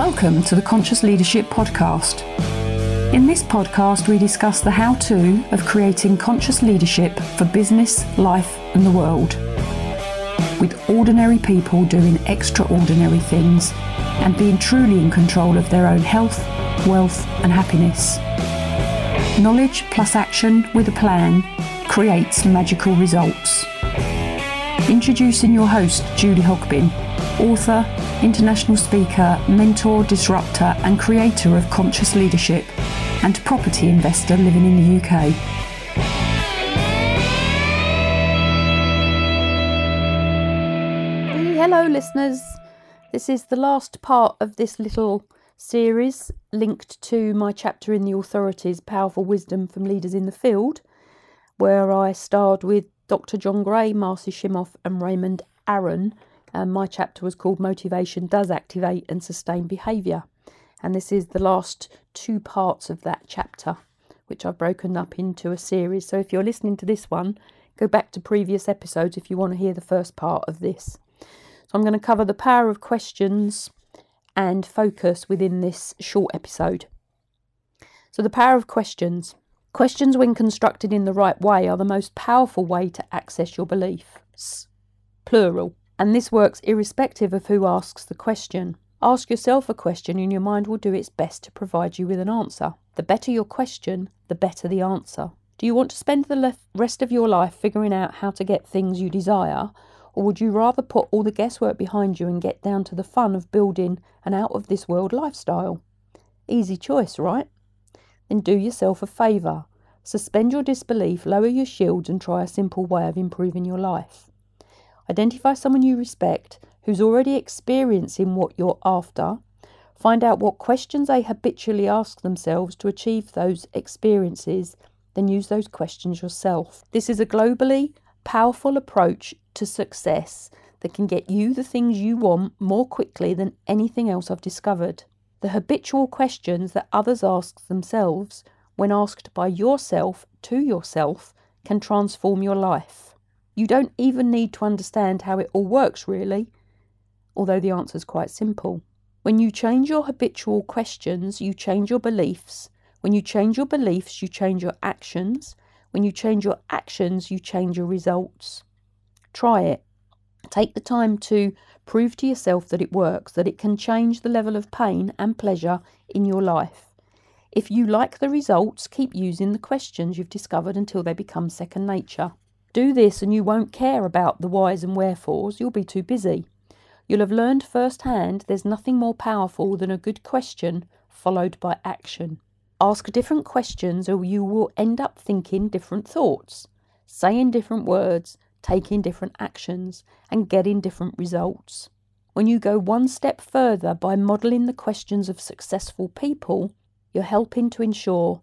Welcome to the Conscious Leadership Podcast. In this podcast, we discuss the how to of creating conscious leadership for business, life, and the world. With ordinary people doing extraordinary things and being truly in control of their own health, wealth, and happiness. Knowledge plus action with a plan creates magical results. Introducing your host, Julie Hogbin, author, international speaker, mentor, disruptor, and creator of conscious leadership, and property investor living in the UK. Hello, listeners. This is the last part of this little series linked to my chapter in The Authorities Powerful Wisdom from Leaders in the Field, where I starred with Dr. John Gray, Marci Shimoff, and Raymond Aaron. And my chapter was called Motivation Does Activate and Sustain Behaviour. And this is the last two parts of that chapter, which I've broken up into a series. So if you're listening to this one, go back to previous episodes if you want to hear the first part of this. So I'm going to cover the power of questions and focus within this short episode. So, the power of questions. Questions, when constructed in the right way, are the most powerful way to access your beliefs. Plural. And this works irrespective of who asks the question. Ask yourself a question, and your mind will do its best to provide you with an answer. The better your question, the better the answer. Do you want to spend the rest of your life figuring out how to get things you desire, or would you rather put all the guesswork behind you and get down to the fun of building an out of this world lifestyle? Easy choice, right? Then do yourself a favour. Suspend your disbelief, lower your shields, and try a simple way of improving your life. Identify someone you respect who's already experiencing what you're after. Find out what questions they habitually ask themselves to achieve those experiences, then use those questions yourself. This is a globally powerful approach to success that can get you the things you want more quickly than anything else I've discovered. The habitual questions that others ask themselves when asked by yourself to yourself can transform your life. You don't even need to understand how it all works, really, although the answer is quite simple. When you change your habitual questions, you change your beliefs. When you change your beliefs, you change your actions. When you change your actions, you change your results. Try it. Take the time to prove to yourself that it works, that it can change the level of pain and pleasure in your life. If you like the results, keep using the questions you've discovered until they become second nature. Do this and you won't care about the whys and wherefores, you'll be too busy. You'll have learned firsthand there's nothing more powerful than a good question followed by action. Ask different questions or you will end up thinking different thoughts, saying different words, taking different actions, and getting different results. When you go one step further by modelling the questions of successful people, you're helping to ensure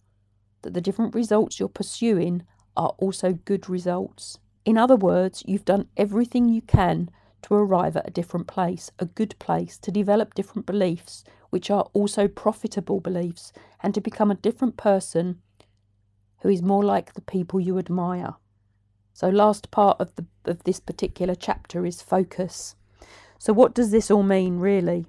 that the different results you're pursuing are also good results. In other words, you've done everything you can to arrive at a different place, a good place, to develop different beliefs, which are also profitable beliefs, and to become a different person who is more like the people you admire. So, last part of the of this particular chapter is focus. So, what does this all mean, really?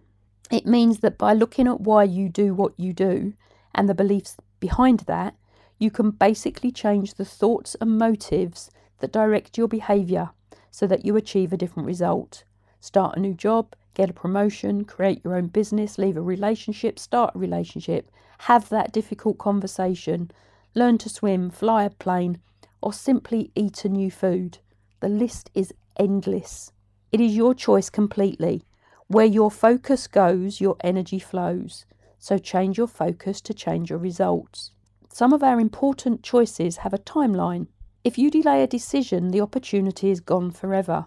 It means that by looking at why you do what you do and the beliefs behind that, you can basically change the thoughts and motives that direct your behaviour so that you achieve a different result. Start a new job, get a promotion, create your own business, leave a relationship, start a relationship, have that difficult conversation, learn to swim, fly a plane, or simply eat a new food. The list is endless. It is your choice completely. Where your focus goes, your energy flows. So change your focus to change your results. Some of our important choices have a timeline. If you delay a decision, the opportunity is gone forever.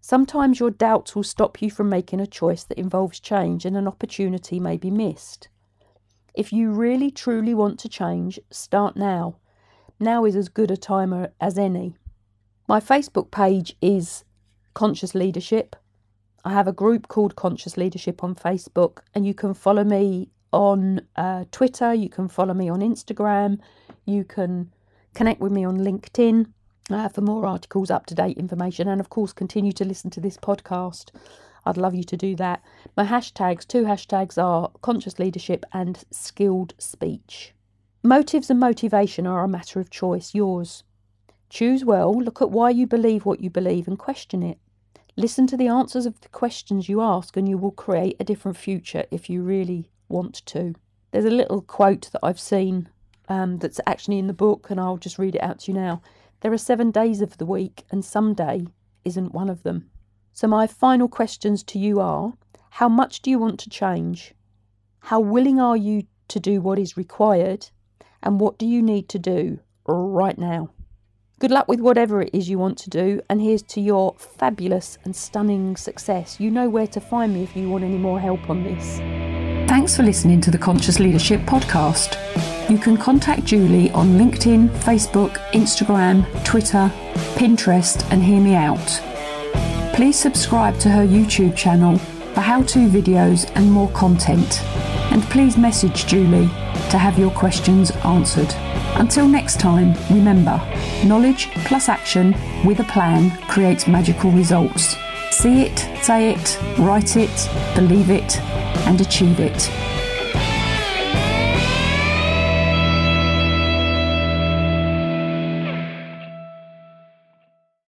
Sometimes your doubts will stop you from making a choice that involves change and an opportunity may be missed. If you really truly want to change, start now. Now is as good a time as any. My Facebook page is Conscious Leadership. I have a group called Conscious Leadership on Facebook, and you can follow me on uh, Twitter, you can follow me on Instagram, you can Connect with me on LinkedIn uh, for more articles, up to date information, and of course, continue to listen to this podcast. I'd love you to do that. My hashtags, two hashtags are conscious leadership and skilled speech. Motives and motivation are a matter of choice, yours. Choose well, look at why you believe what you believe and question it. Listen to the answers of the questions you ask, and you will create a different future if you really want to. There's a little quote that I've seen um, that's actually in the book, and I'll just read it out to you now. There are seven days of the week, and some day isn't one of them. So, my final questions to you are How much do you want to change? How willing are you to do what is required? And what do you need to do right now? Good luck with whatever it is you want to do, and here's to your fabulous and stunning success. You know where to find me if you want any more help on this. Thanks for listening to the Conscious Leadership Podcast. You can contact Julie on LinkedIn, Facebook, Instagram, Twitter, Pinterest, and hear me out. Please subscribe to her YouTube channel for how to videos and more content. And please message Julie to have your questions answered. Until next time, remember knowledge plus action with a plan creates magical results. See it, say it, write it, believe it, and achieve it.